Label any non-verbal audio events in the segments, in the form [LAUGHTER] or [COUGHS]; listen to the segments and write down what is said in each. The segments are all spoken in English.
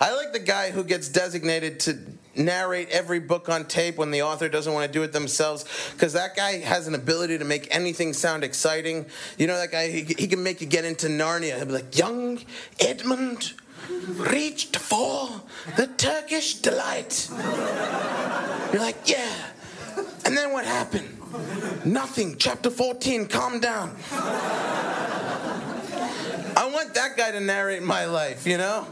I like the guy who gets designated to narrate every book on tape when the author doesn't want to do it themselves because that guy has an ability to make anything sound exciting. You know that guy, he, he can make you get into Narnia. He'll be like, Young Edmund reached for the Turkish delight. You're like, yeah. And then what happened? Nothing. Chapter 14, calm down. I want that guy to narrate my life, you know?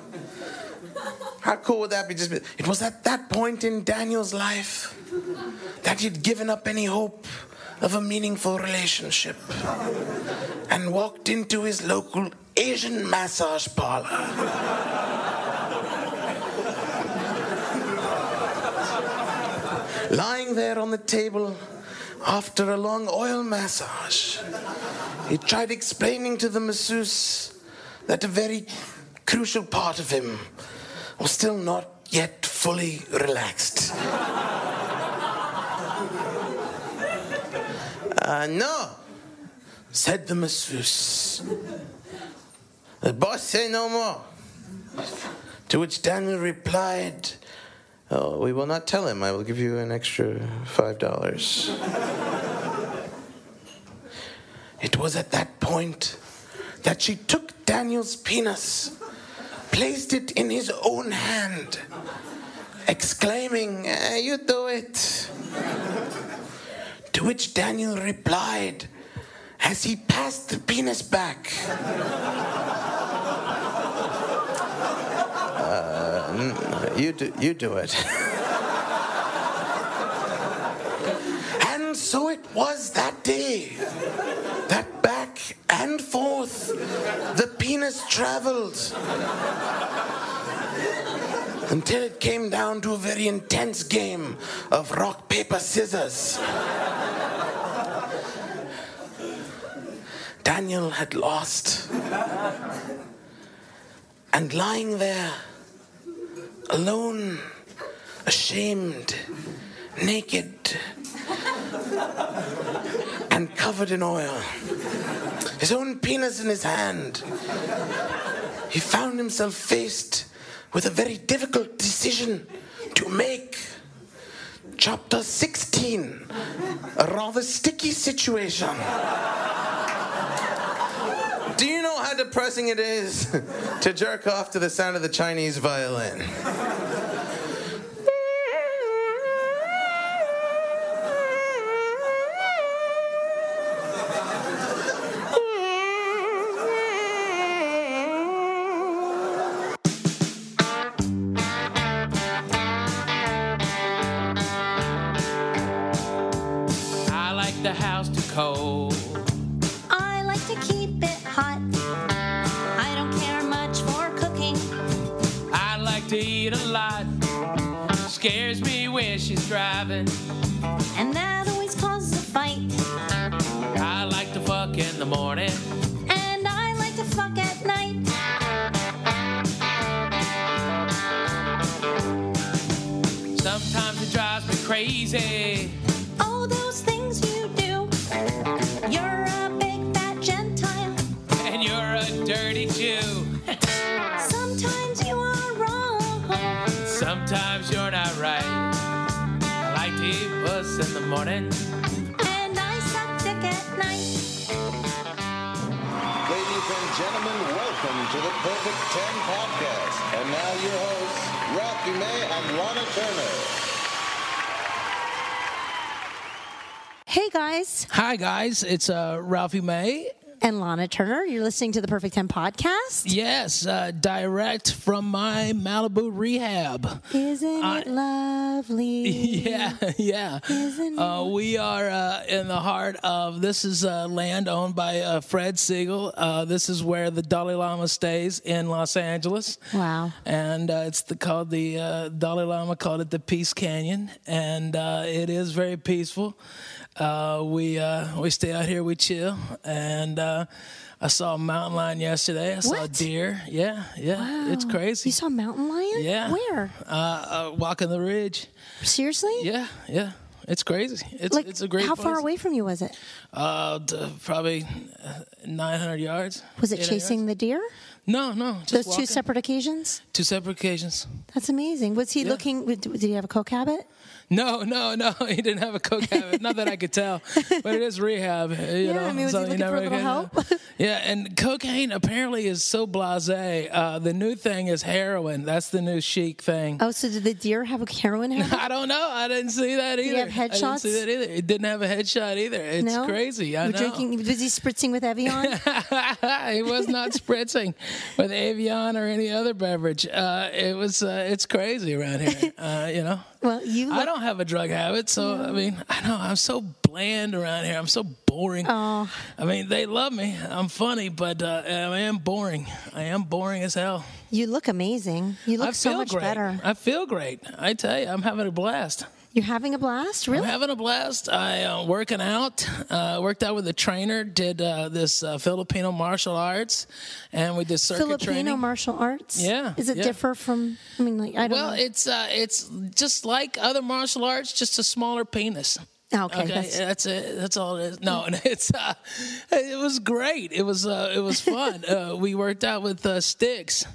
How cool would that be? Just be, it was at that point in Daniel's life that he'd given up any hope of a meaningful relationship and walked into his local Asian massage parlor. Lying there on the table after a long oil massage, he tried explaining to the masseuse that a very crucial part of him was still not yet fully relaxed. uh, no, said the masseuse. The boss say no more. To which Daniel replied, Oh, we will not tell him. I will give you an extra five dollars. it was at that point that she took Daniel's penis, placed it in his own hand, exclaiming, "Eh, You do it. to which Daniel replied, as he passed the penis back. Uh, you do, you do it. and so it was that day and forth the penis traveled until it came down to a very intense game of rock, paper, scissors. Daniel had lost. And lying there, alone, ashamed, naked, and covered in oil, his own penis in his hand, he found himself faced with a very difficult decision to make. Chapter 16, a rather sticky situation. Do you know how depressing it is [LAUGHS] to jerk off to the sound of the Chinese violin? Cold. I like to keep it hot. I don't care much for cooking. I like to eat a lot. Scares me when she's driving. And that always causes a fight. I like to fuck in the morning. Morning. And I suck dick at night. Ladies and gentlemen, welcome to the Perfect 10 podcast. And now your hosts, Ralphie May and Lahna Turner. Hey guys, Hi, guys. It's uh, Ralphie May. And Lahna Turner. You're listening to the Perfect 10 podcast. Yes, uh, direct from my Malibu rehab. Isn't it lovely? [LAUGHS] Yeah, yeah. Isn't Uh, we are uh, in the heart of this is uh, land owned by uh, Fred Siegel. Uh, this is where the Dalai Lama stays in Los Angeles. Wow. And uh, it's the, called the uh, Dalai Lama called it the Peace Canyon, and uh, it is very peaceful. Uh, we uh, we stay out here, we chill, and uh, I saw a mountain lion yesterday. I saw a deer. Yeah, yeah, it's crazy. You saw a mountain lion? Yeah. Where? uh, uh, walking the ridge. Seriously? Yeah, yeah. It's crazy. It's Like, it's a great. how far away from you was it? Uh, probably uh, 900 yards. Was it chasing yards. the deer? No, no. Just Those two separate occasions? Two separate occasions. That's amazing. Was he Yeah. looking? Did he have a coke habit? No, no, no. [LAUGHS] He didn't have a coke habit. Not that I could tell, but it is rehab. You [LAUGHS] Yeah, know, I mean, was he you looking for a little help? [LAUGHS] Yeah, and cocaine apparently is so blasé. Uh, the new thing is heroin. That's the new chic thing. Oh, so did the deer have a heroin habit? I don't know. I didn't see that he either. have I didn't see that either. It didn't have a headshot either. It's no, crazy. I We're know. Drinking, was he spritzing with Evian? he was not spritzing with Evian or any other beverage. Uh, it was. Uh, it's crazy around here. Uh, you know. Well, you. I don't have a drug habit, so I mean, I know I'm so bland around here. I'm so boring. Oh. I mean, they love me. I'm funny, but uh, I am boring. I am boring as hell. you look amazing. You look I so much great. better. I feel great. I tell you, I'm having a blast. You're having a blast, really? I'm having a blast. I uh, working out. Uh, worked out with a trainer. Did uh, this uh, Filipino martial arts, and we did circuit Filipino training. Filipino martial arts. Yeah, Is it yeah. differ from? I mean, like I don't well, know. it's uh, it's just like other martial arts, just a smaller penis. okay, Okay, that's, that's, it. That's all it is. No, and [LAUGHS] it's uh, it was great. It was uh, it was fun. [LAUGHS] uh, we worked out with uh, sticks,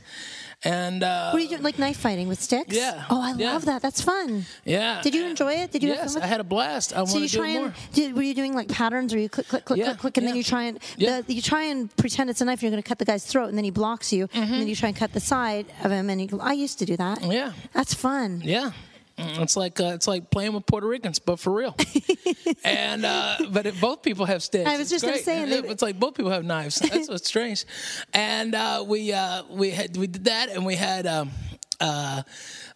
and uh, what are you doing? Like knife fighting with sticks? Yeah, Oh, I yeah. love that. That's fun. yeah. Did you enjoy it? Did you have Yes, fun with I had a blast. I So want you to do try and did, were you doing like patterns, or you click, click, click, Yeah, click, click, and then you try and Yeah. the, you try and pretend it's a knife. and You're going to cut the guy's throat, and then he blocks you, and Mm-hmm. then you try and cut the side of him. And you, I used to do that. Yeah. that's fun. Yeah. Mm, It's like uh, it's like playing with Puerto Ricans, but for real. [LAUGHS] and uh, but if both people have sticks. I was just gonna great. say, and Yeah, it's like both people have knives. [LAUGHS] That's what's strange. And uh, we uh, we had we did that, and we had. Um, uh,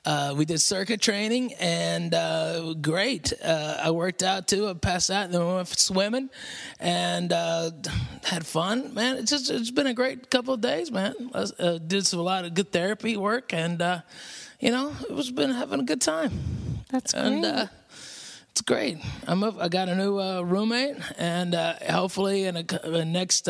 uh, we did circuit training and uh, great. Uh, I worked out too. I passed out and then we went swimming and uh, had fun. Man, it's just it's been a great couple of days, man. I uh, did some, a lot of good therapy work and uh, you know it was been having a good time That's great. and uh, it's great. I'm a, I got a new uh, roommate, and uh, hopefully in a, c- uh, next.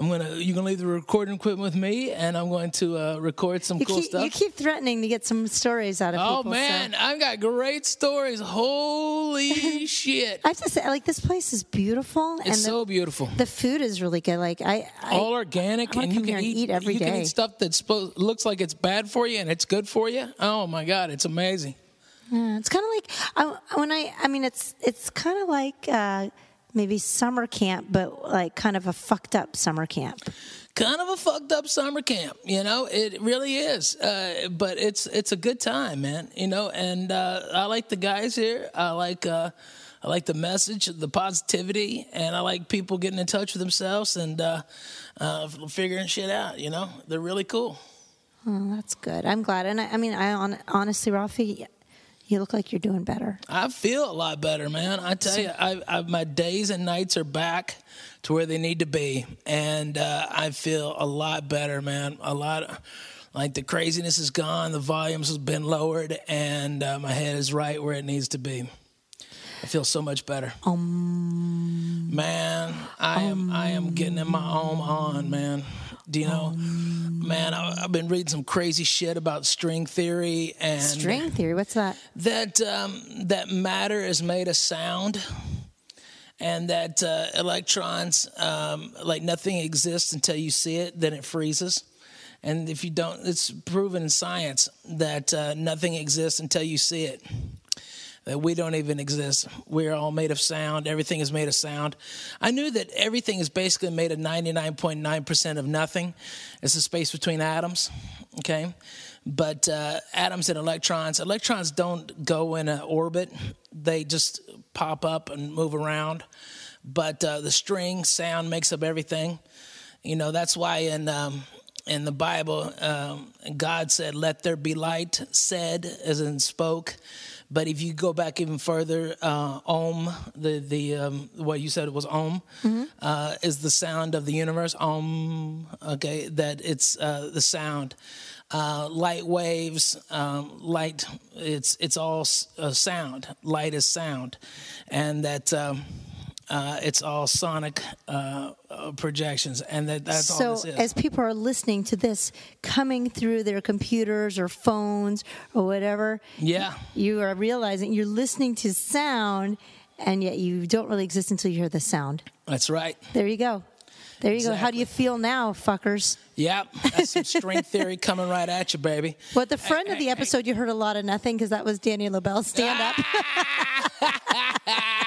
I'm gonna. You're gonna leave the recording equipment with me, and I'm going to uh, record some you, cool keep, stuff. you keep threatening to get some stories out of oh people. so- man, I've got great stories. Holy [LAUGHS] shit! I have to say, like this place is beautiful, and It's the, so beautiful. the food is really good. Like I, I All organic, I and you can and eat, eat every you can eat stuff that looks like it's bad for you, and it's good for you. Oh my god, it's amazing. Yeah, it's kind of like I, when I. I mean, it's it's kind of like uh, maybe summer camp, but like kind of a fucked up summer camp. kind of a fucked up summer camp you know it really is uh, but it's it's a good time man you know and uh, i like the guys here i like uh, i like the message the positivity and i like people getting in touch with themselves and uh, uh, figuring shit out you know they're really cool Oh, that's good. I'm glad. And I, I mean, I on, honestly, Ralphie, you look like you're doing better. I feel a lot better, man. I tell you, I, I, my days and nights are back to where they need to be, and uh, I feel a lot better, man. A lot, like the craziness is gone, the volumes has been lowered, and uh, my head is right where it needs to be. I feel so much better. Um, man, I am I am getting in my own on, man. Do you know, man? I, I've been reading some crazy shit about string theory and String theory. What's that? that um, that matter is made of sound and that uh, electrons um, like nothing exists until you see it then it freezes and if you don't it's proven in science that uh, nothing exists until you see it that we don't even exist. We're all made of sound. Everything is made of sound. I knew that everything is basically made of 99.9% of nothing. It's the space between atoms okay? But uh, atoms and electrons electrons don't go in an orbit. They just pop up and move around. But uh, the string sound makes up everything. You know that's why in um, in the bible um, god said let there be light said as in spoke but if you go back even further, uh, Om, the the um, what you said it was Om, uh, is the sound of the universe. Om, okay, that it's uh, the sound. Uh, light waves, um, light. It's it's all s- uh, sound. Light is sound, and that. Um, uh, it's all sonic uh, uh, projections, and that, that's all so this is. as people are listening to this coming through their computers or phones or whatever yeah, you are realizing you're listening to sound and yet you don't really exist until you hear the sound that's right. there you go There you go. How do you feel now, fuckers? Yep, that's some string theory coming right at you, baby. Well, at the front of the episode, you heard a lot of nothing because that was Danny Lobell stand up. [LAUGHS] [LAUGHS]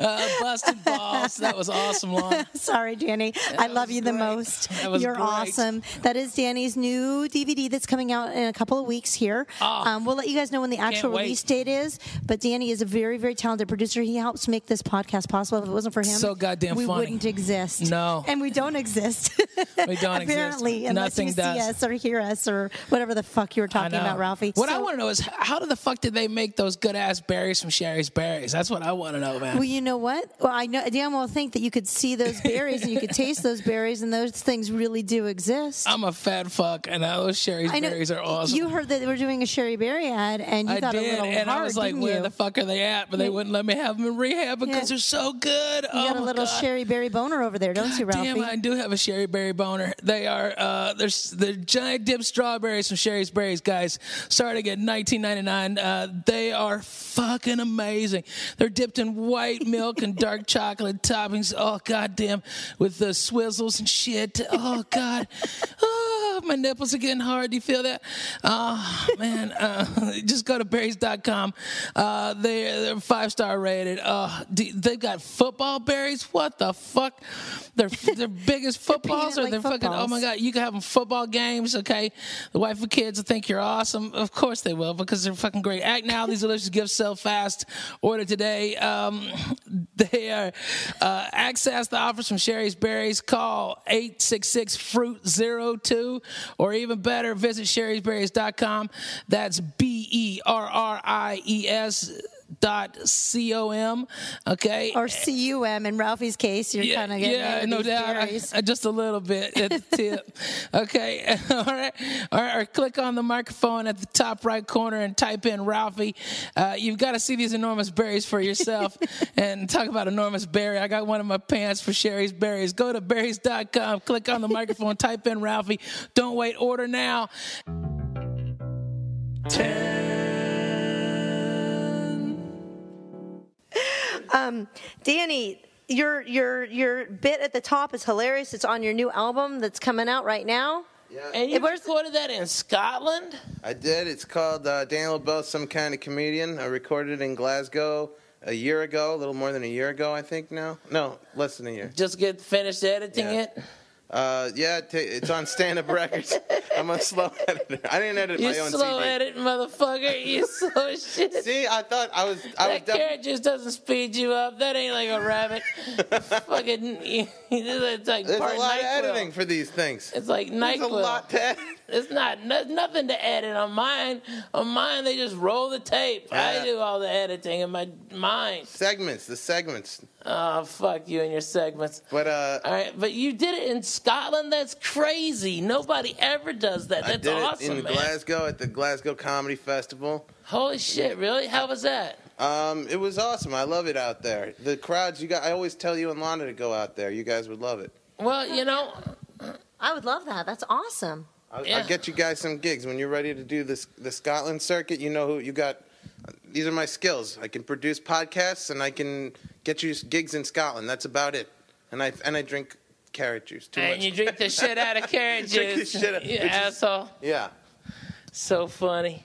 [LAUGHS] Uh, busted balls. That was awesome, Lon. [LAUGHS] Sorry, Danny. I love you the most. That was You're great. awesome. That is Danny's new DVD that's coming out in a couple of weeks here. Um, we'll let you guys know when the actual release date is. But Danny is a very, very talented producer. He helps make this podcast possible. If it wasn't for him, So goddamn we funny. wouldn't exist. No. and we don't exist. [LAUGHS] We don't exist. Apparently, unless Nothing you see us or hear us or whatever the fuck you were talking about, Ralphie. What I want to know is how the fuck did they make those good ass berries from Shari's Berries? That's what I want to know, man. Well, you know what? Well, I know damn well think that you could see those [LAUGHS] berries and you could taste those berries, and those things really do exist. I'm a fat fuck, and those Shari's know Berries are awesome. You heard that they were doing a Shari Berry ad, and you I thought did, a little and hard, I was like, "Where you? the fuck are they at?" But they Yeah. wouldn't let me have them in rehab because Yeah. they're so good. You oh got a little God. Shari Berry boner over there, don't you, Ralphie? Damn, I do have a Shari Berry boner. They are uh, they're they're giant dip strawberries from Shari's Berries, guys. Starting at 19.99, uh, they are fucking amazing. They're dipped in white milk and dark chocolate toppings. Oh goddamn, with the swizzles and shit. Oh god, oh my nipples are getting hard. Do you feel that? Oh man, uh, [LAUGHS] just go to berries.com. Uh, they, they're five star rated. Uh, they've got football berries. What the fuck? They're [LAUGHS] they're big as footballs, or like they're fucking. Oh my god, you can have them football games. Okay, the wife and kids will think you're awesome. Of course they will because they're fucking great. Act now. These delicious gifts sell fast. Order today. Um, [LAUGHS] they are uh, access the offers from Shari's Berries. Call eight six six fruit zero two, or even better, visit sherrysberries.com. That's B E R R I E S dot c o m. Okay, or cum in Ralphie's case, you're kind of getting yeah, no doubt. I-. I- just a little bit at the tip. [LAUGHS] okay, [LAUGHS] all right. all right. Or click on the microphone at the top right corner and type in Ralphie. Uh, you've got to see these enormous berries for yourself. [LAUGHS] and talk about enormous berry. I got one in my pants for Shari's Berries. Go to berries.com, click on the microphone, type in Ralphie. Don't wait, order now. Danny, your your your bit at the top is hilarious. It's on your new album that's coming out right now. Yeah. And you where's- recorded that in Scotland? I did. It's called uh, Danny Lobell, Some Kind of Comedian. I recorded it in Glasgow a year ago, a little more than a year ago, I think now. No, less than a year. Just get finished editing Yeah. it? Uh, yeah, ta- it's on Stand Up [LAUGHS] Records. I'm a slow editor. I didn't edit You my own You slow CD. edit, motherfucker. You [LAUGHS] slow shit. See, I thought I was. I was That definitely. carrot just doesn't speed you up. That ain't like a rabbit. [LAUGHS] Fucking, it's like There's part a lot of NyQuil. editing for these things. It's like There's a lot to edit. It's not no, nothing to edit on mine. On mine, they just roll the tape. Yeah. I do all the editing in my mind. Segments, the segments. Oh fuck you and your segments. But uh, All right, but you did it in Scotland. That's crazy. Nobody ever does that. I That's did awesome, it in man. Glasgow at the Glasgow Comedy Festival. Holy shit! Really? How was that? Um, it was awesome. I love it out there. The crowds, you got. I always tell you and Lahna to go out there. You guys would love it. Well, you know, I would love that. That's awesome. I'll, Yeah. I'll get you guys some gigs when you're ready to do this. The Scotland circuit. You know who you got. These are my skills. I can produce podcasts and I can get you gigs in Scotland. That's about it. And I and I drink carrot juice too and much. you drink the [LAUGHS] shit out of carrot Drink the juice. shit out- you which is- asshole. yeah. So funny.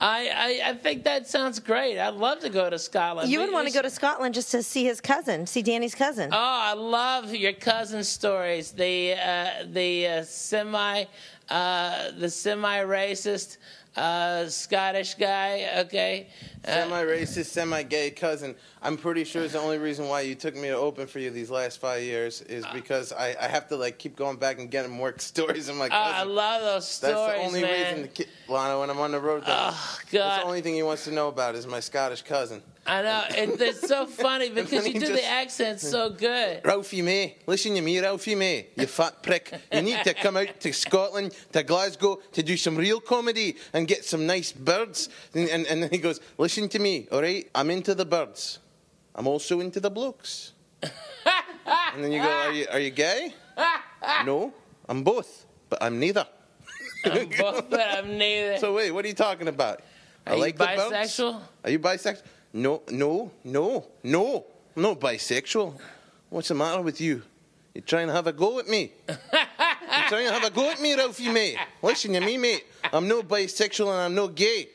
I, I I think that sounds great. I'd love to go to Scotland. You We- would want we to go to Scotland just to see his cousin, see Danny's cousin. Oh, I love your cousin stories. The uh, the uh, semi uh, the semi racist uh, Scottish guy. Okay, uh, Semi-racist, semi-gay cousin. I'm pretty sure is the only reason why you took me to open for you these last five years is because I, I have to like keep going back and getting more [LAUGHS] stories of my oh, I love those stories, That's the only man. reason, to ki- Lahna, when I'm on the road. Oh, That's the only thing he wants to know about is my Scottish cousin. I know it, it's so [LAUGHS] funny because you do just- the accent so good. Ralphie May, listen to me, Ralphie May, you fat prick. You need to come out to Scotland, to Glasgow, to do some real comedy and get some nice birds. And, and, and then he goes, listen to me, all right? I'm into the birds. I'm also into the blokes. and then you go, are you, are you gay? no, I'm both, but I'm neither. I'm both, but I'm neither. [LAUGHS] So wait, what are you talking about? I Are you like bisexual? Are you bisexual? No, no, no, no. I'm not bisexual. What's the matter with you? You trying to have a go at me? you [LAUGHS] trying to have a go at me, Ralphie, mate? Listen to me, mate. I'm no bisexual and I'm no gay.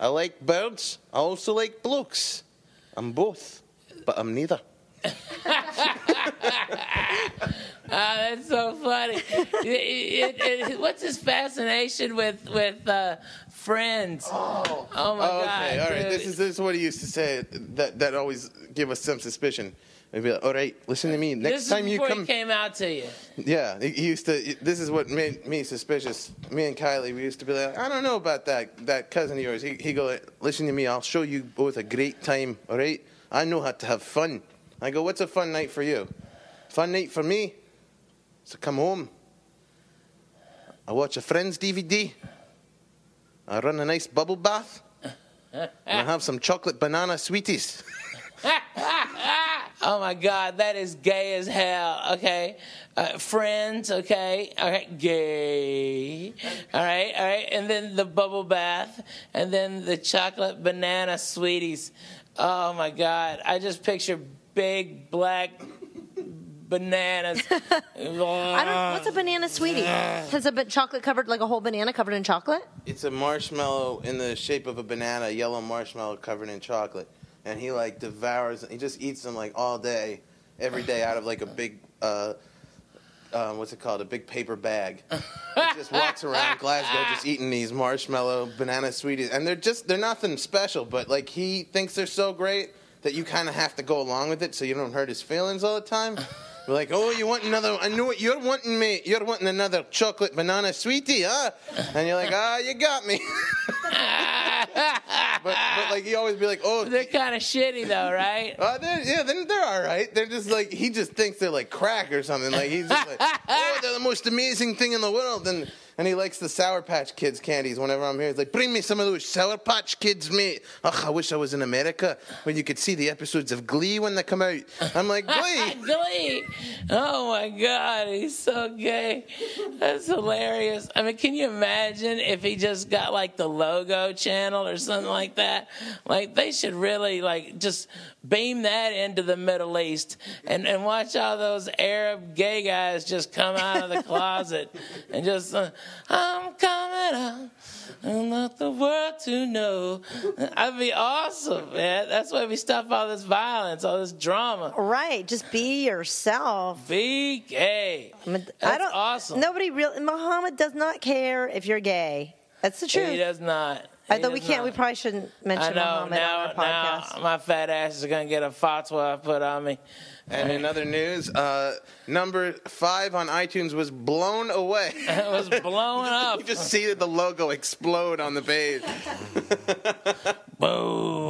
I like birds. I also like blokes. I'm both, but I'm neither. [LAUGHS] [LAUGHS] Ah, that's so funny. It- it- it- what's his fascination with with uh, friends? Oh, oh my Oh, god! okay, all right. dude. This is this is what he used to say. That that always give us some suspicion. He'd be like, "All right, listen to me. Next This is time you come, he came out to you. yeah." He, he used to. This is what made me suspicious. Me and Kylie, we used to be like, "I don't know about that that cousin of yours." He he go, "Listen to me. I'll show you both a great time. All right. I know how to have fun." I go, "What's a fun night for you? Fun night for me. So come home. I watch a Friends DVD. I run a nice bubble bath." And I have some chocolate banana sweeties. [LAUGHS] Oh my God, that is gay as hell. Okay, uh, friends. Okay, all right, gay. All right, all right, and then the bubble bath, and then the chocolate banana sweeties. Oh my God, I just picture big black bananas. [LAUGHS] I don't. What's a banana sweetie? Has a been chocolate covered, like a whole banana covered in chocolate? It's a marshmallow in the shape of a banana, yellow marshmallow covered in chocolate, and he like devours. He just eats them like all day, every day out of like a big, uh, um, what's it called? A big paper bag. he just walks around [LAUGHS] Glasgow just eating these marshmallow banana sweeties, and they're just they're nothing special, but like he thinks they're so great that you kind of have to go along with it so you don't hurt his feelings all the time. We're like, oh, you want another? I knew it. you're wanting, me. You're wanting another chocolate banana sweetie, huh? And you're like, ah, you got me. [LAUGHS] [LAUGHS] but, but like, he always be like, oh, They're kind of shitty though, right? [LAUGHS] uh, they're, yeah, then they're all right. They're just like he just thinks they're like crack or something. Like he's just like, oh, they're the most amazing thing in the world. And and he likes the Sour Patch Kids candies. Whenever I'm here, he's like, bring me some of those Sour Patch Kids, mate. Ugh, I wish I was in America when you could see the episodes of Glee when they come out. I'm like, [LAUGHS] Glee. Glee. Oh my God, he's so gay. That's hilarious. I mean, can you imagine if he just got like the logo channel or something like that? Like they should really like just beam that into the Middle East and, and watch all those Arab gay guys just come out of the closet [LAUGHS] and just, uh, I'm coming out. And let the world to know. That'd be awesome, man. That's why we stop all this violence, all this drama. Right. Just be yourself. Be gay. That's I don't. awesome. Nobody really. Muhammad does not care if you're gay. That's the truth. He does not. I thought we can't. We probably shouldn't mention I know. Muhammad Now, on our podcast. now my fat ass is gonna get a fatwa put on me. And in other news, uh, number five on iTunes was blown away. [LAUGHS] It was blown [LAUGHS] up. you just see the logo explode on the page. [LAUGHS] Boom.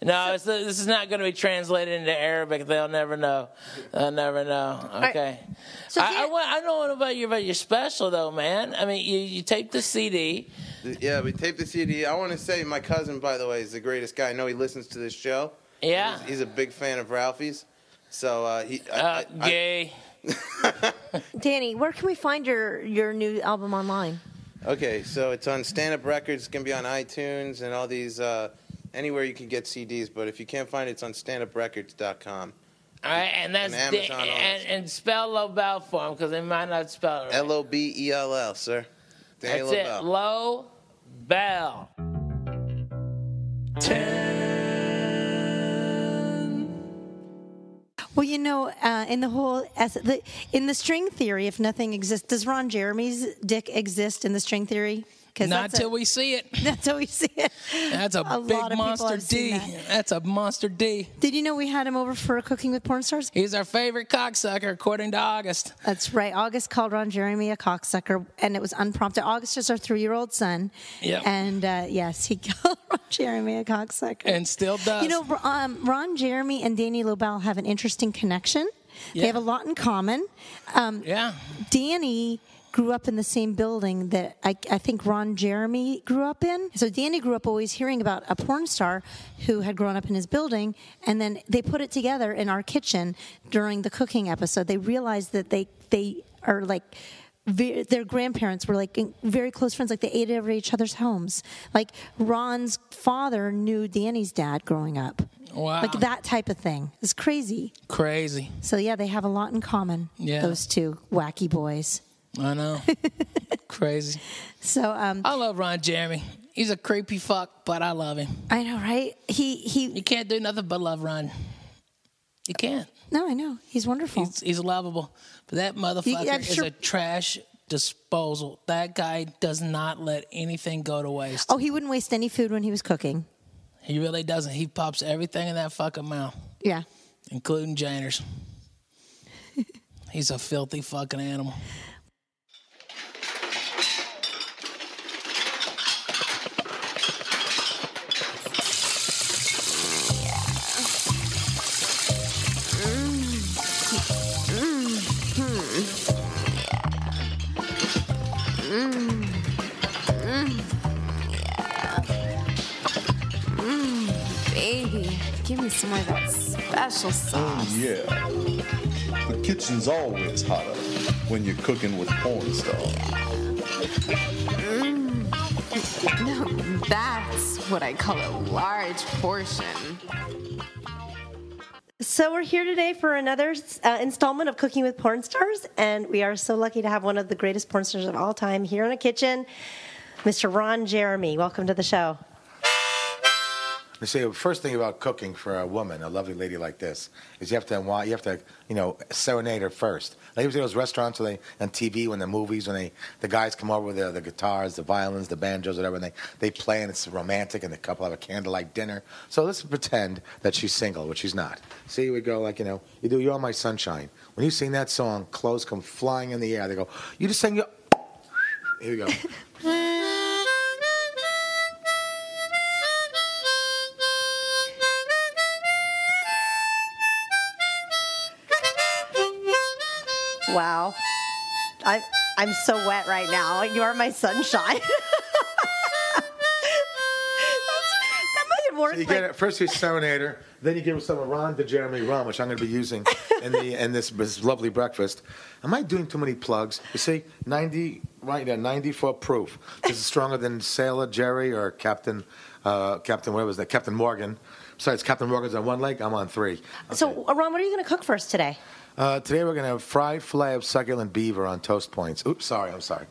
No, it's, this is not going to be translated into Arabic. They'll never know. They'll never know. Okay. So I, I, here- I don't know about your about your special though, man. I mean, you you tape the CD. Yeah, we taped the CD. I want to say my cousin, by the way, is the greatest guy. I know he listens to this show. Yeah. He's, he's a big fan of Ralphie's. So uh, he. I- Uh, I- I- gay. [LAUGHS] Danny, where can we find your your new album online? okay, so it's on Stand Up Records. It's gonna be on iTunes and all these uh, anywhere you can get CDs. But if you can't find it, it's on StandUpRecords.com. All right, and that's And the- Amazon and, also. and spell Lobell for him because they might not spell it right. L O B E L L, sir. Danny That's it. Lobell. Low bell. Well, you know, uh, in the whole as the, in the string theory, if nothing exists, does Ron Jeremy's dick exist in the string theory? Not that's a- till we see it. [LAUGHS] That's how we see it. That's a, lot big monster D. that. That's a monster D. Did you know we had him over for cooking with porn stars? He's our favorite cocksucker, according to August. That's right. August called Ron Jeremy a cocksucker, and it was unprompted. August is our three-year-old son, Yep. and uh, yes, he [LAUGHS] called Ron Jeremy a cocksucker, And still does. You know, um, Ron Jeremy and Danny Lobell have an interesting connection. They have a lot in common. Um, Yeah. Danny grew up in the same building that I, I think Ron Jeremy grew up in. So Danny grew up always hearing about a porn star who had grown up in his building, and then they put it together in our kitchen during the cooking episode. They realized that they they are like. Their grandparents were like very close friends, like they ate at each other's homes. Like Ron's father knew Danny's dad growing up. Wow. Like that type of thing. It's crazy. Crazy. So yeah, they have a lot in common. Yeah. Those two wacky boys. I know. [LAUGHS] Crazy. So um, I love Ron Jeremy. He's a creepy fuck, but I love him. I know, right? He he. You can't do nothing but love Ron. You can't. No, I know. He's wonderful. He's, he's lovable. But that motherfucker is sure- a trash disposal. That guy does not let anything go to waste. oh, he wouldn't waste any food when he was cooking. He really doesn't. He pops everything in that fucking mouth, Yeah. including Janers. [LAUGHS] He's a filthy fucking animal. Give me some more of that special sauce. Oh, Yeah. The kitchen's always hotter when you're cooking with porn stars. Now that's what I call a large portion. So we're here today for another uh, installment of Cooking with Porn Stars, and we are so lucky to have one of the greatest porn stars of all time here in the kitchen, Mr. Ron Jeremy. Welcome to the show. They say the first thing about cooking for a woman, a lovely lady like this, is you have to you have to you know serenade her first. Like you see those restaurants where they on TV when the movies when they the guys come over with the, the guitars, the violins, the banjos, whatever, and they they play and it's romantic and the couple have a candlelight dinner. So let's pretend that she's single, which she's not. See, we go like you know you do "You're My Sunshine." When you sing that song, clothes come flying in the air. They go, you just sing your. Here we go. Wow. I, I'm so wet right now. You are my sunshine. [LAUGHS] That's, that might have. You get it first. You serenade her, then you give some Ron de Jeremy rum, which I'm going to be using in the in this, this lovely breakfast. Am I doing too many plugs? You see, 90 right there, 94 proof. This is stronger than Sailor Jerry or Captain uh, Captain where was that? Captain Morgan. Besides, Captain Morgan's on one leg. I'm on three. So, uh, Ron, what are you going to cook for us today? Uh, today we're going to have fried fillet of succulent beaver on toast points. Oops, sorry, I'm sorry.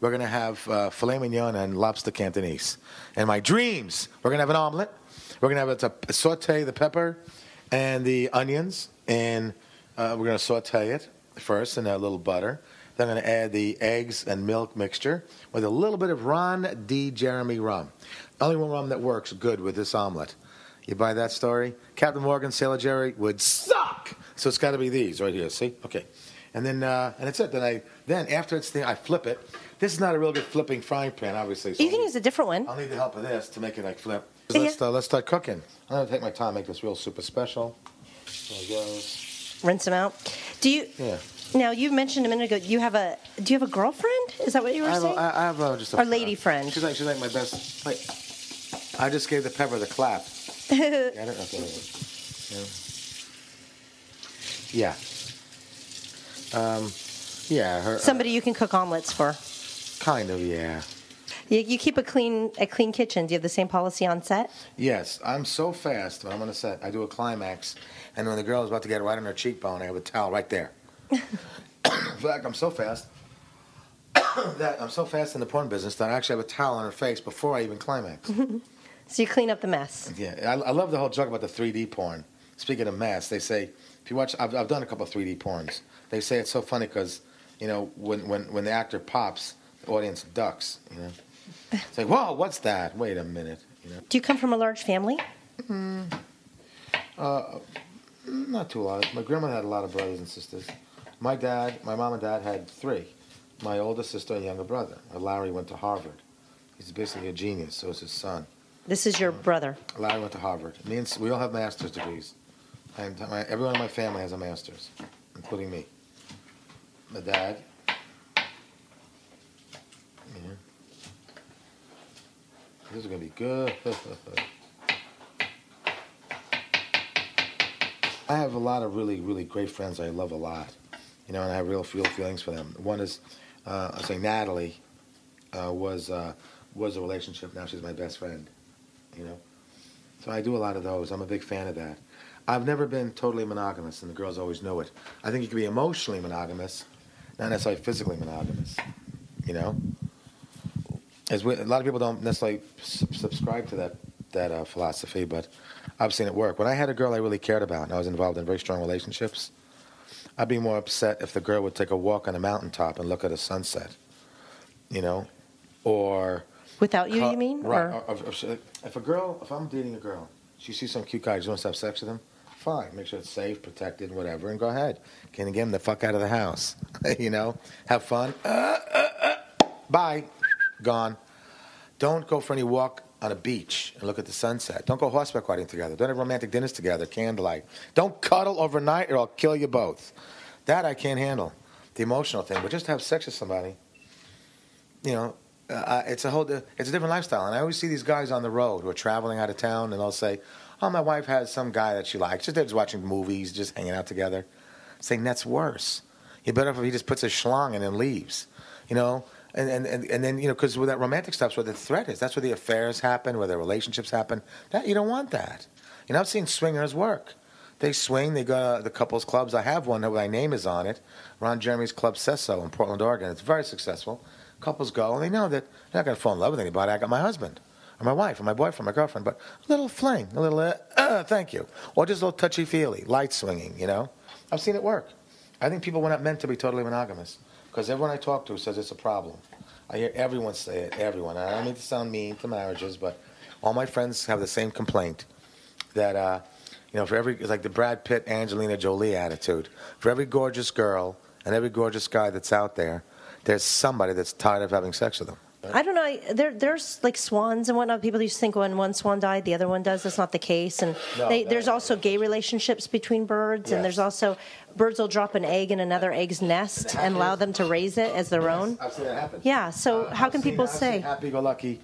We're going to have uh, filet mignon and lobster cantonese. And my dreams, we're going to have an omelet. We're going to have a, to saute the pepper and the onions, and uh, we're going to saute it first in a little butter. Then I'm going to add the eggs and milk mixture with a little bit of Ron de Jeremy rum. Only one rum that works good with this omelet. You buy that story? Captain Morgan, Sailor Jerry would suck. So it's got to be these right here. See? Okay. And then uh, and that's it. Then I then after it's the I flip it. This is not a real good flipping frying pan, obviously. So You can use a different one. I'll need the help of this to make it like flip. So let's uh, let's start cooking. I'm gonna take my time, make this real super special. There it goes. Rinse them out. Do you? Yeah. Now you mentioned a minute ago you have a. Do you have a girlfriend? Is that what you were I have, saying? a, I have a, just a Or lady friend. She's like she's like my best. Wait. I just gave the pepper the clap. Got it? Okay. Yeah. Yeah. Um, yeah. Her, Somebody you can cook omelets for. kind of. Yeah. You, you keep a clean a clean kitchen. Do you have the same policy on set? Yes, I'm so fast when I'm on a set. I do a climax, and when the girl is about to get right on her cheekbone, I have a towel right there. [LAUGHS] in fact, I'm so fast [COUGHS] that I'm so fast in the porn business that I actually have a towel on her face before I even climax. [LAUGHS] So you clean up the mess. yeah, I, I love the whole joke about the 3D porn. Speaking of mess, they say if you watch, I've, I've done a couple of 3D porns. They say it's so funny because you know when, when when the actor pops, the audience ducks. You know, it's like, whoa, what's that? Wait a minute. You know. Do you come from a large family? Not too large. My grandma had a lot of brothers and sisters. My dad, my mom and dad had three. My older sister and younger brother. Uh, Larry went to Harvard. He's basically a genius. So is his son. This is your brother. Larry went to Harvard. Me and we all have master's degrees. And my, everyone in my family has a master's, including me. My dad. Yeah. This is gonna be good. [LAUGHS] I have a lot of really, really great friends I love a lot. You know, and I have real, real feelings for them. One is, uh, I say Natalie uh, was uh, was a relationship. Now she's my best friend. You know, So I do a lot of those. I'm a big fan of that. I've never been totally monogamous, and the girls always know it. I think you can be emotionally monogamous, not necessarily physically monogamous. You know, as we, a lot of people don't necessarily sub- subscribe to that that uh, philosophy, but I've seen it work. When I had a girl I really cared about, and I was involved in very strong relationships, I'd be more upset if the girl would take a walk on a mountaintop and look at a sunset. You know, or Without you, you mean? Right. Or- if a girl, if I'm dating a girl, she sees some cute guy, she wants to have sex with him, fine. Make sure it's safe, protected, whatever, and go ahead. Can you get him the fuck out of the house? [LAUGHS] you know, have fun. Uh, uh, uh. Bye. Gone. Don't go for any walk on a beach and look at the sunset. Don't go horseback riding together. Don't have romantic dinners together, candlelight. Don't cuddle overnight or I'll kill you both. That I can't handle. The emotional thing, but just have sex with somebody you know, uh, it's a whole, it's a different lifestyle. And I always see these guys on the road who are traveling out of town, and they'll say, "Oh, my wife has some guy that she likes. Just they're just watching movies, just hanging out together." Saying that's worse. You better if he just puts a schlong in and leaves, you know. And and and, and then you know, because with that romantic stuff's where the threat is. That's where the affairs happen, where the relationships happen. That you don't want that. You know, I've seen swingers work. They swing. They go to the couples clubs. I have one that my name is on it. Ron Jeremy's Club Sesso in Portland, Oregon. It's very successful. Couples go and they know that they're not going to fall in love with anybody. I got my husband, or my wife, or my boyfriend, my girlfriend. But a little fling, a little uh, uh, thank you, or just a little touchy feely, light swinging. You know, I've seen it work. I think people were not meant to be totally monogamous because everyone I talk to says it's a problem. I hear everyone say it. Everyone. I don't mean to sound mean to marriages, but all my friends have the same complaint that uh, you know, for every it's like the Brad Pitt, Angelina Jolie attitude. For every gorgeous girl and every gorgeous guy that's out there, there's somebody that's tired of having sex with them. I don't know. I, there, there's like swans and whatnot. People used to think when one swan died, the other one does. That's not the case. And No, they, there's also gay relationships between birds, and there's also birds will drop an egg in another egg's nest and allow them to raise it as their own. I've seen that happen. Yeah. So Uh, how I've can seen- people I've say? happy-go-lucky?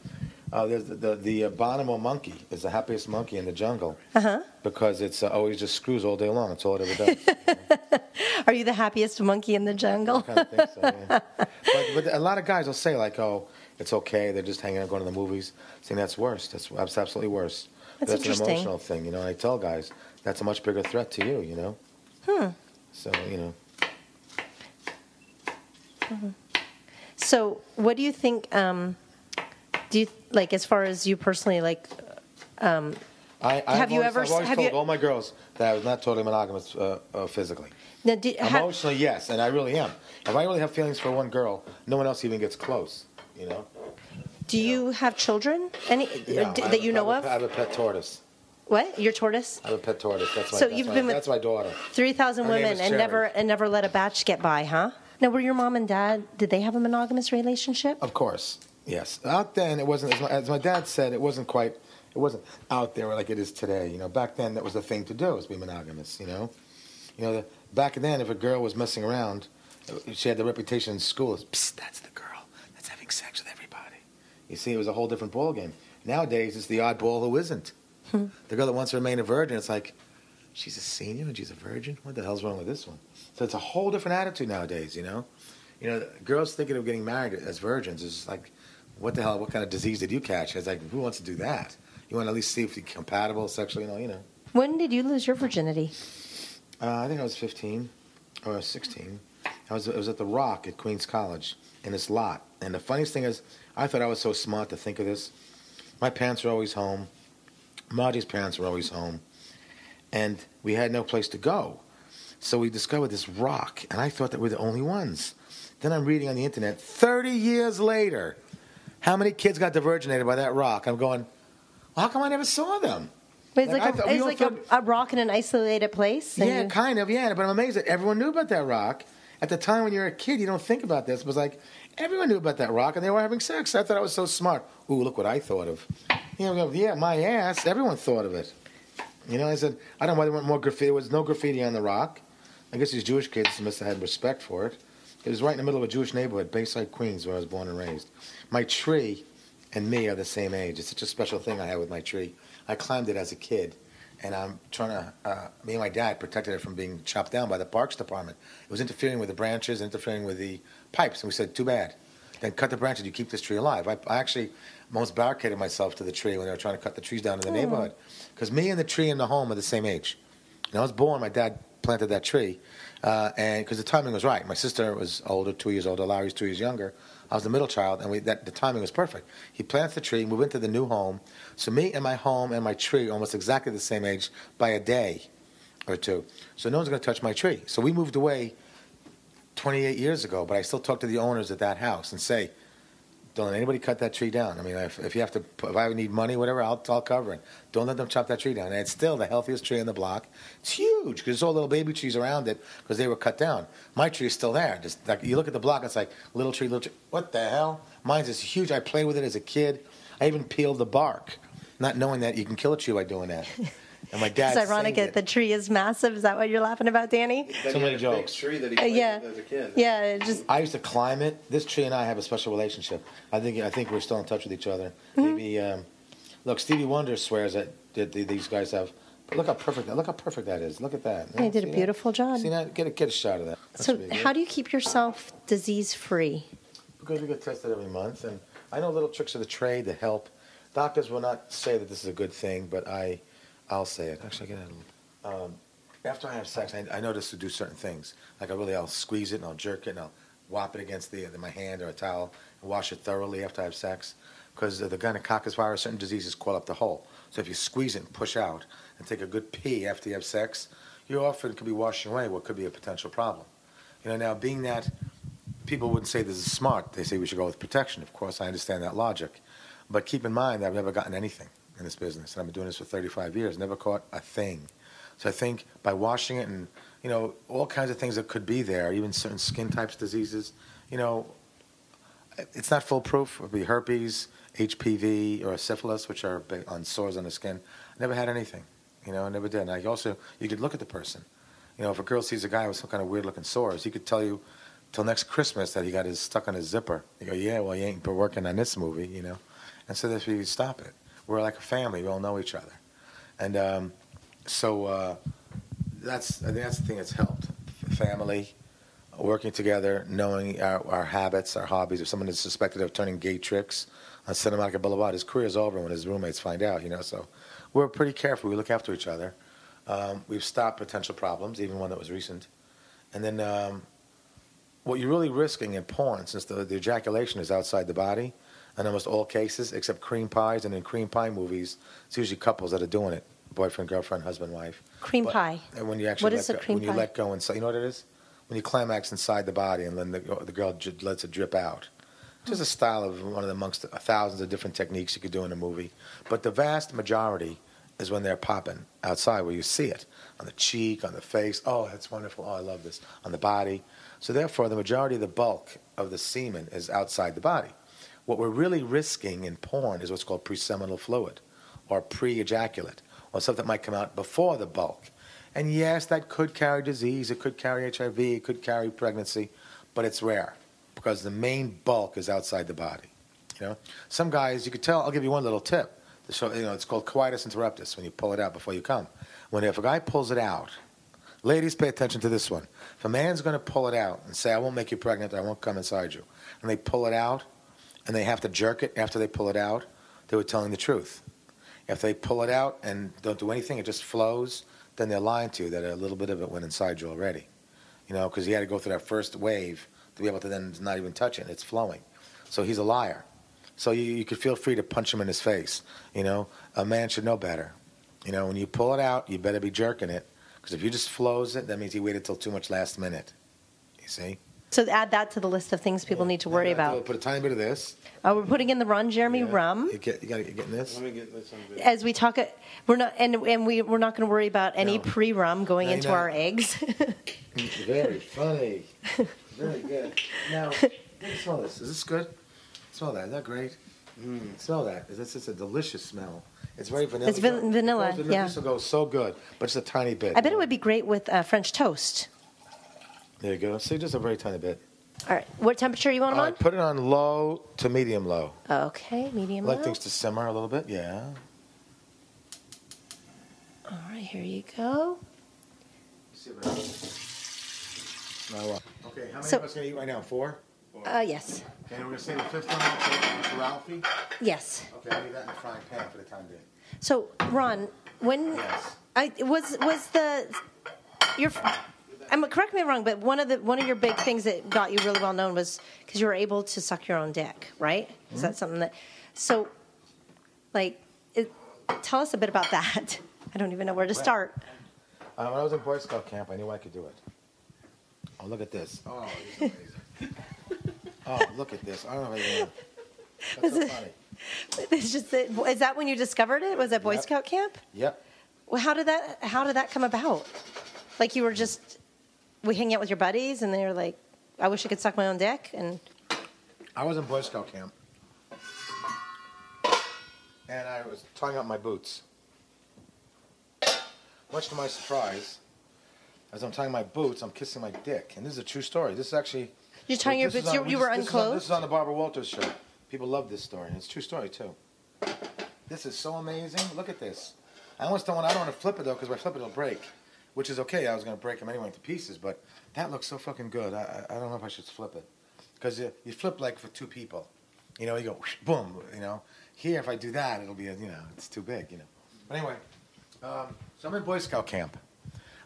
Uh, there's the the, the uh, Bonobo monkey is the happiest monkey in the jungle Uh-huh. because it's uh, always just screws all day long. It's all it ever does. [LAUGHS] Are you the happiest monkey in the jungle? I kind of think so. Yeah. But, but a lot of guys will say like, "Oh, it's okay. They're just hanging out, going to the movies." Saying that's worse. That's, that's absolutely worse. That's an emotional thing, you know. And I tell guys that's a much bigger threat to you, you know. Hmm. So you know, So, what do you think? Um, do you like as far as you personally like? Um, I, I've Have you always, ever I've always have told you- all my girls that I was not totally monogamous uh, uh, physically. now, do, Emotionally, yes, and I really am. If I really have feelings for one girl, no one else even gets close. You know. do you have children? Any No, d- I that you I know have of? a- I have a pet tortoise. What? Your tortoise? I have a pet tortoise. That's my, So that's you've my, been with- that's my daughter. Three thousand women and never and never let a batch get by, huh? Now, were your mom and dad? Did they have a monogamous relationship? Of course, yes. Out then, it wasn't as my, as my dad said. It wasn't quite. It wasn't out there like it is today. You know, back then that was the thing to do was be monogamous. You know, you know, the, back then if a girl was messing around, she had the reputation in school as Psst, that's the girl that's having sex with everybody. You see, it was a whole different ballgame. Nowadays, it's the oddball who isn't. Hmm. the girl that wants to remain a virgin, it's like she's a senior and she's a virgin. What the hell's wrong with this one? So it's a whole different attitude nowadays. You know, you know, girls thinking of getting married as virgins is like, what the hell? What kind of disease did you catch? It's like, who wants to do that? You want to at least see if you're compatible sexually. You know, you know. When did you lose your virginity? Uh, I think I was 15 or 16. I was, I was at the Rock at Queens College in this lot. And the funniest thing is, I thought I was so smart to think of this. My parents were always home. Marty's parents were always home. And we had no place to go. So we discovered this rock, and I thought that we're the only ones. Then I'm reading on the internet, 30 years later, how many kids got diverginated by that rock? I'm going, well, how come I never saw them? But it's Like, like, I thought- a, it's like a, a rock in an isolated place. Yeah, you- kind of, yeah. But I'm amazed that everyone knew about that rock. At the time when you're a kid, you don't think about this. It was like everyone knew about that rock, and they were having sex. I thought I was so smart. Ooh, look what I thought of. You know, yeah, my ass. Everyone thought of it. You know, I said, I don't know why they want more graffiti. There was no graffiti on the rock. I guess these Jewish kids must have had respect for it. It was right in the middle of a Jewish neighborhood, Bayside, Queens, where I was born and raised. My tree and me are the same age. It's such a special thing I had with my tree. I climbed it as a kid, and I'm trying to. Uh, me and my dad protected it from being chopped down by the Parks Department. It was interfering with the branches, interfering with the pipes, and we said, "Too bad." Then cut the branches. You keep this tree alive. I, I actually, almost barricaded myself to the tree when they were trying to cut the trees down in the neighborhood. Because me and the tree and the home are the same age. And I was born, my dad planted that tree, uh, and because the timing was right. My sister was older, two years older. Larry's two years younger. I was the middle child, and we, that, the timing was perfect. He planted the tree, moved into the new home. So me and my home and my tree almost exactly the same age by a day or two. So no one's going to touch my tree. So we moved away 28 years ago, but I still talk to the owners at that house and say, don't let anybody cut that tree down. I mean, if, if you have to, if I need money, whatever, I'll, I'll cover it. Don't let them chop that tree down. And it's still the healthiest tree in the block. It's huge because there's all little baby trees around it because they were cut down. My tree is still there. Just like you look at the block, it's like little tree, little tree. What the hell? Mine's is huge. I played with it as a kid. I even peeled the bark, not knowing that you can kill a tree by doing that. [LAUGHS] And my dad. It's ironic saved that the tree is massive. Is that what you're laughing about, Danny? So many jokes. tree that he Uh, yeah. with as a kid. Yeah, just I used to climb it. This tree and I have a special relationship. I think I think we're still in touch with each other. Maybe um, look, Stevie Wonder swears that, that these guys have. But look how perfect that. Look how perfect that is. Look at that. I did a See that? beautiful job. See that? Get a get a shot of that. That So, should be good. how do you keep yourself disease free? Because we get tested every month, and I know little tricks of the trade that help. Doctors will not say that this is a good thing, but I, I'll say it. Actually, get it. Um, after I have sex, I, I notice to do certain things. Like I really, I'll squeeze it and I'll jerk it and I'll whop it against the, my hand or a towel and wash it thoroughly after I have sex. Because the gonococcus virus, certain diseases coil up the hole. So if you squeeze it and push out and take a good pee after you have sex, you often could be washing away what could be a potential problem. You know, now being that people wouldn't say this is smart. They say we should go with protection. Of course, I understand that logic. But keep in mind, that I've never gotten anything in this business. And I've been doing this for 35 years, never caught a thing. So I think by washing it and, you know, all kinds of things that could be there, even certain skin types, diseases, you know, it's not foolproof. It would be herpes, HPV, or syphilis, which are on sores on the skin. I never had anything. You know, I never did. And I also, you could look at the person. You know, if a girl sees a guy with some kind of weird looking sores, he could tell you till next Christmas that he got his stuck on his zipper. You go, yeah, well, you ain't been working on this movie, you know. And so that's where you stop it. We're like a family. We all know each other. And um, so uh, that's, I think that's the thing that's helped. Family, working together, knowing our, our habits, our hobbies. If someone is suspected of turning gay tricks on Monica Boulevard, his career is over when his roommates find out, you know. So we're pretty careful. We look after each other. Um, we've stopped potential problems, even one that was recent. And then um, what you're really risking in porn, since the, the ejaculation is outside the body, in almost all cases, except cream pies, and in cream pie movies, it's usually couples that are doing it boyfriend, girlfriend, husband, wife. Cream But- pie. And when you actually What let is a go, cream when you pie? let go inside, you know what it is? When you climax inside the body and then the, the girl j- lets it drip out. Just a style of one of the amongst the thousands of different techniques you could do in a movie. But the vast majority is when they're popping outside where you see it on the cheek, on the face. Oh, that's wonderful. Oh, I love this. On the body. So therefore, the majority of the bulk of the semen is outside the body. What we're really risking in porn is what's called preseminal fluid or pre-ejaculate or stuff that might come out before the bulk. And yes, that could carry disease, it could carry HIV, it could carry pregnancy, but it's rare because the main bulk is outside the body. You know, some guys you could tell. I'll give you one little tip. Show, you know, it's called coitus interruptus when you pull it out before you come. When if a guy pulls it out, ladies, pay attention to this one. If a man's going to pull it out and say, "I won't make you pregnant, I won't come inside you," and they pull it out, and they have to jerk it after they pull it out, they were telling the truth. If they pull it out and don't do anything, it just flows, then they're lying to you that a little bit of it went inside you already. You know, because he had to go through that first wave to be able to then not even touch it. It's flowing. So he's a liar. So you, you could feel free to punch him in his face. You know, a man should know better. You know, when you pull it out, you better be jerking it. Because if you just flows it, that means he waited till too much last minute. You see? So add that to the list of things people need to worry about. I about. Put a tiny bit of this. Uh, we're putting in the Ron Jeremy rum. You, get, you got to get in this. Let me get this on video. As we talk, uh, we're not, and and we we're not going to worry about any No. pre-rum going No, into you're our not. eggs. [LAUGHS] Very funny. Very good. Now, let me smell this. Is this good? Smell that. Is that great? Smell that. Is This is a delicious smell. It's very vanilla. It's van- vanilla, It goes- yeah. This will go so good, but just a tiny bit. I bet it would be great with uh, French toast. There you go. See, just a very tiny bit. All right, what temperature you want them right, put it on low to medium low. Okay, medium. I like low. things to simmer a little bit. Yeah. All right, here you go. Now, okay, how many So- of us gonna eat right now? Four. Uh, yes. Okay, we're gonna save the fifth one to to Ralphie. Yes. Okay, I need that in the frying pan for the time being. So, Ron, when I was was the your I'm correct me if I'm wrong, but one of the one of your big things that got you really well known was because you were able to suck your own dick, right? Is that something that? So, like, it, tell us a bit about that. [LAUGHS] I don't even know where to start. Uh, when I was in Boy Scout camp, I knew I could do it. Oh, look at this. Oh, this amazing. oh, look at this. I don't know if I can. That's so funny. [LAUGHS] It's just that, is that when you discovered it? Was at Boy Yep. Scout camp? Yep. Well, how did that how did that come about? Like you were just we hang out with your buddies, and they were like, "I wish I could suck my own dick," and I was in Boy Scout camp, and I was tying up my boots. Much to my surprise, as I'm tying my boots, I'm kissing my dick, and this is a true story. This is actually. You're tying your boots- on- you- you this- were this is on- unclothed? This is on the Barbara Walters show. People love this story, and it's a true story too. This is so amazing. Look at this. I almost don't want. I don't want to flip it though, because if I flip it, it'll break. Which is okay. I was to break them anyway into pieces, but that looks so fucking good. I, I I don't know if I should flip it, because you, you flip like for two people. You know, you go whoosh, boom. You know, here if I do that, it'll be a, you know, it's too big. You know. But anyway, um, so I'm in Boy Scout camp.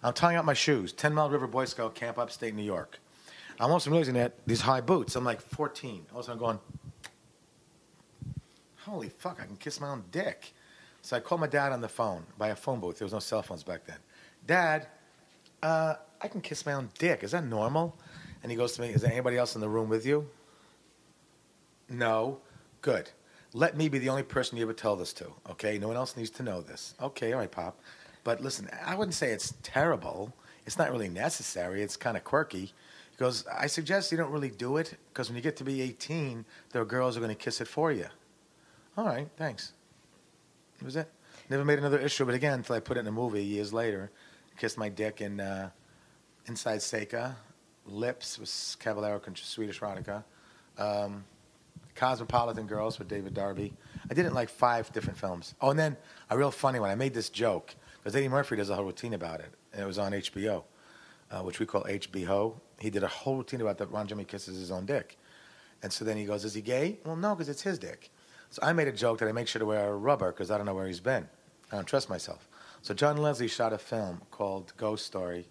I'm tying up my shoes. Ten Mile River Boy Scout camp, upstate New York. I'm also realizing that these high boots. I'm like 14. Also, I'm going. Holy fuck! I can kiss my own dick. So I called my dad on the phone by a phone booth. There was no cell phones back then. Dad, uh, I can kiss my own dick. Is that normal? And he goes to me, Is there anybody else in the room with you? No. Good. Let me be the only person you ever tell this to, okay? No one else needs to know this. Okay, all right, Pop. But listen, I wouldn't say it's terrible. It's not really necessary. It's kind of quirky. He goes, I suggest you don't really do it because when you get to be 18, there are girls who are going to kiss it for you. All right, thanks. That was it. Never made another issue it again until I put it in a movie years later. Kissed my dick in uh, Inside Seka. Lips was Caballero con Swedish Erotica. Um, Cosmopolitan Girls with David Darby. I did it in like five different films. Oh, and then a real funny one. I made this joke because Eddie Murphy does a whole routine about it, and it was on HBO, uh, which we call HBO. He did a whole routine about that Ron Jeremy kisses his own dick. And so then he goes, Is he gay? Well, no, because it's his dick. So I made a joke that I make sure to wear a rubber because I don't know where he's been. I don't trust myself. So John Leslie shot a film called Ghost Story.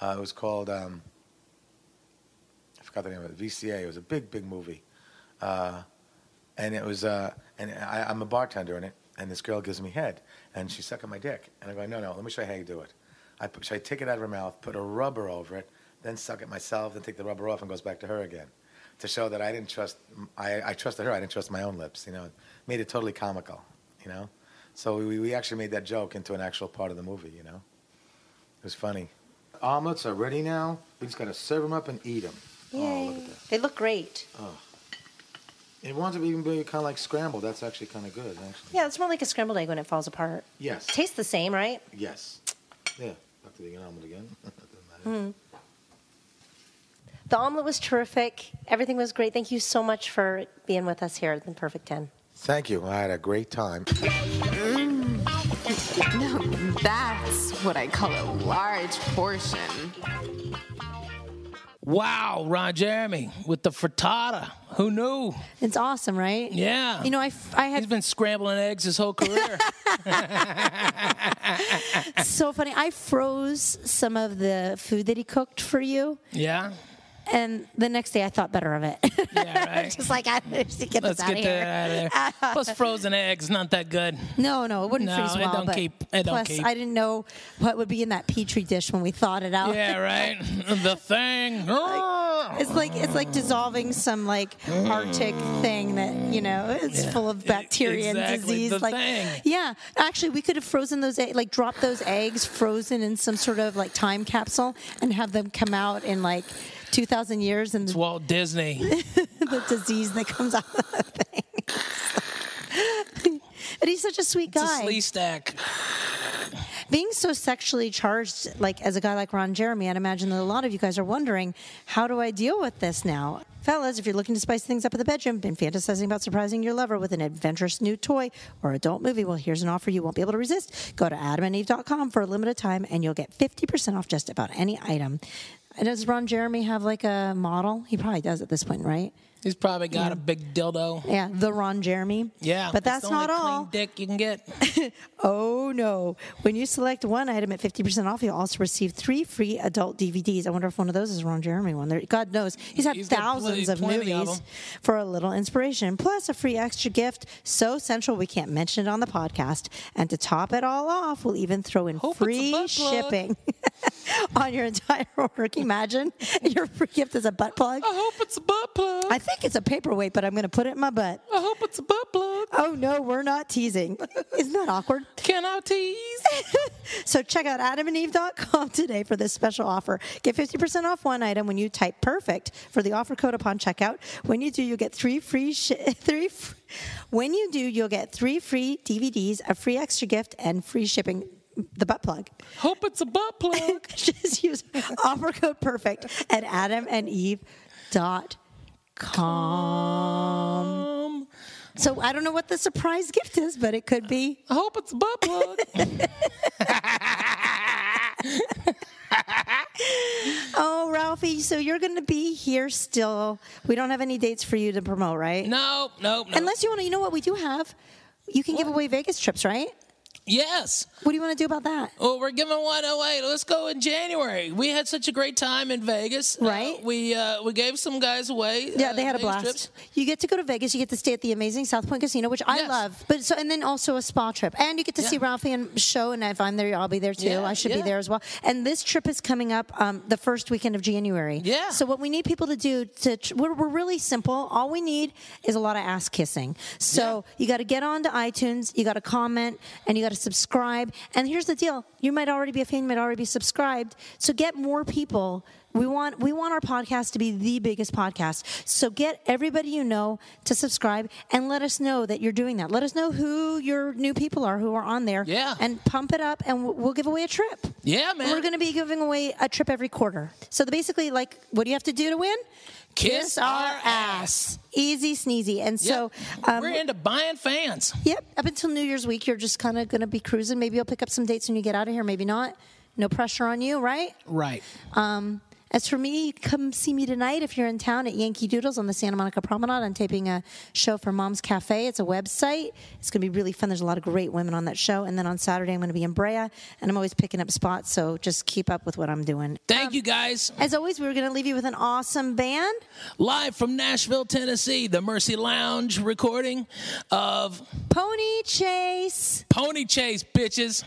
Uh, it was called, um, I forgot the name of it, VCA. It was a big, big movie. Uh, and it was, uh, and I, I'm a bartender in it, and this girl gives me head, and she's sucking my dick. And I go, No, no, let me show you how you do it. I, put, so I take it out of her mouth, put a rubber over it, then suck it myself, then take the rubber off, and goes back to her again to show that I didn't trust. I, I trusted her. I didn't trust my own lips. You know, it made it totally comical. You know, so we, we actually made that joke into an actual part of the movie. You know, it was funny. Omelets are ready now. We just gotta serve them up and eat them. Oh, look at that. they look great. Oh. It winds up even being kind of like scrambled. That's actually kind of good, actually. Yeah, it's more like a scrambled egg when it falls apart. Yes. Tastes the same, right? Yes. Yeah. Back to the omelet again. [LAUGHS] Hmm. The omelet was terrific. Everything was great. Thank you so much for being with us here at the Perfect 10. Thank you. I had a great time. Now that's what I call a large portion. Wow, Ron Jeremy with the frittata. Who knew? It's awesome, right? Yeah. You know, I, f- I had He's been scrambling eggs his whole career. [LAUGHS] [LAUGHS] so funny. I froze some of the food that he cooked for you, yeah. And the next day I thought better of it. [LAUGHS] Yeah, right. Just like I [LAUGHS] to get Let's this out get of that here. out of there. [LAUGHS] Plus, frozen eggs not that good. No, no, it wouldn't No, freeze it well. don't but keep- it don't plus, keep. I didn't know what would be in that petri dish when we thawed it out. Yeah, right. the thing. It's like it's like dissolving some like Arctic thing that you know it's full of bacteria and exactly, disease. the like, thing. yeah, actually, we could have frozen those, egg, like dropped those eggs frozen in some sort of like time capsule and have them come out in like 2,000 years and It's Walt Disney. [LAUGHS] the disease that comes out of the thing. [LAUGHS] but he's such a sweet It's a guy. Sleestak. Being so sexually charged, like as a guy like Ron Jeremy, I'd imagine that a lot of you guys are wondering, how do I deal with this now? Fellas, if you're looking to spice things up in the bedroom, been fantasizing about surprising your lover with an adventurous new toy or adult movie, well, here's an offer you won't be able to resist. Go to adamandeve.com for a limited time and you'll get 50% off just about any item. Does Ron Jeremy have like a model? He probably does at this point, right? He's probably got Yeah. a big dildo. Yeah, the Ron Jeremy. Yeah, but that's the only not all. Dick you can get. [LAUGHS] Oh no! When you select one item at fifty percent off, you'll also receive three free adult DVDs. I wonder if one of those is a Ron Jeremy one. There, God knows he's had He's thousands plenty- of movies of for a little inspiration, plus a free extra gift so central we can't mention it on the podcast. And to top it all off, we'll even throw in Hope free shipping [LAUGHS] on your entire order. Can you imagine [LAUGHS] your free gift is a butt plug? I hope it's a butt plug. I think it's a paperweight, but I'm going to put it in my butt. I hope it's a butt plug. Oh no, we're not teasing. [LAUGHS] Isn't that awkward? Can I tease? [LAUGHS] So check out adamandeve.com today for this special offer. Get 50% off one item when you type perfect for the offer code upon checkout. When you do, you'll get three free sh- [LAUGHS] three fr- When you do, you'll get three free DVDs, a free extra gift and free shipping the butt plug. Hope it's a butt plug. Just use offer code perfect at adamandeve.com. Um, So I don't know what the surprise gift is, but it could be I hope it's a butt plug. [LAUGHS] Oh, Ralphie, so you're going to be here still. We don't have any dates for you to promote, right? No, nope, nope. Unless you want to, you know what we do have? You can give away Vegas trips, right? Yes. What do you want to do about that? Well, we're giving one away. Let's go in January. We had such a great time in Vegas. Uh, Right. we uh, we gave some guys away. Yeah, uh, they had a blast. trips. You get to go to Vegas. You get to stay at the amazing South Point Casino, which I Yes. love. But so and then also a spa trip, and you get to Yeah. see Ralphie and show. And if I'm there, I'll be there too. Yeah, I should be there as well. And this trip is coming up um, the first weekend of January. Yeah. So what we need people to do to tr- we're, we're really simple. All we need is a lot of ass kissing. So you got to get on to iTunes. You got to comment and you got to subscribe. And here's the deal: you might already be a fan. You might already be subscribed. So get more people. We want we want our podcast to be the biggest podcast. So get everybody you know to subscribe and let us know that you're doing that. Let us know who your new people are who are on there. Yeah. And pump it up, and we'll- we'll give away a trip. Yeah, man. We're going to be giving away a trip every quarter. So the, basically, like, what do you have to do to win? Kiss our ass. Easy sneezy. And so, Yep. um, we're into buying fans. yep, up until New Year's week, you're just kind of going to be cruising. Maybe you'll pick up some dates when you get out of here. Maybe not. No pressure on you, right? Right. Um, as for me, come see me tonight if you're in town at Yankee Doodles on the Santa Monica Promenade. I'm taping a show for Mom's Cafe. It's a website. It's going to be really fun. There's a lot of great women on that show. And then on Saturday, I'm going to be in Brea, and I'm always picking up spots. So just keep up with what I'm doing. Thank um, you guys. As always, we were going to leave you with an awesome band. Live from Nashville, Tennessee, the Mercy Lounge recording of Pony Chase. Pony Chase, bitches.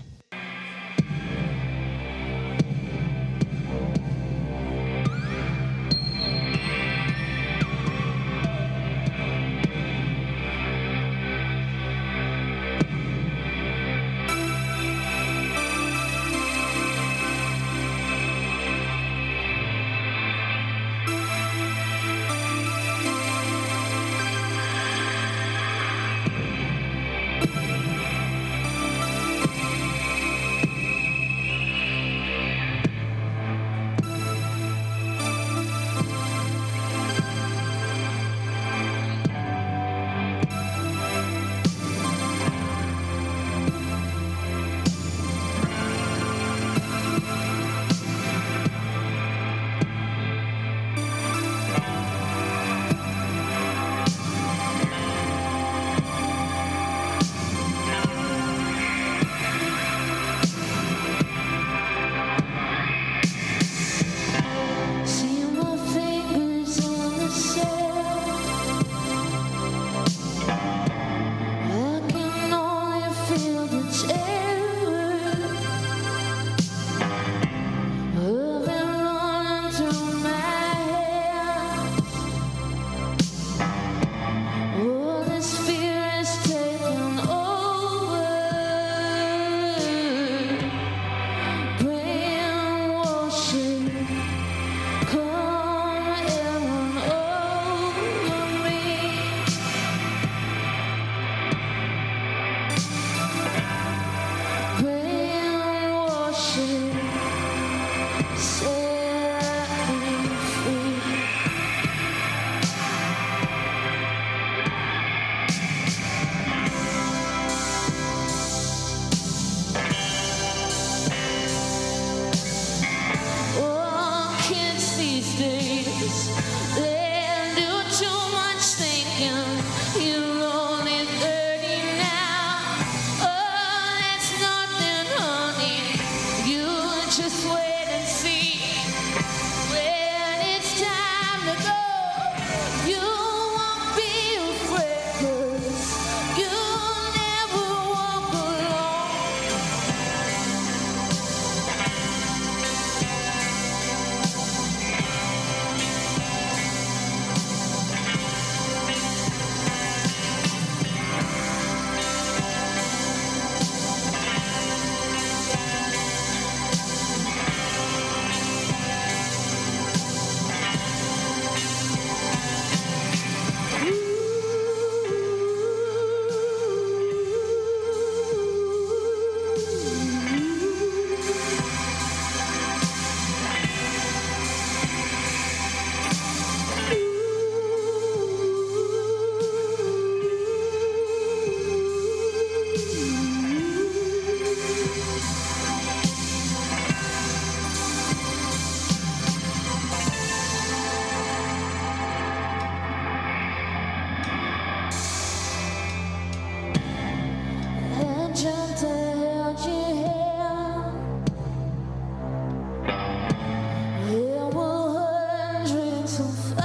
so far.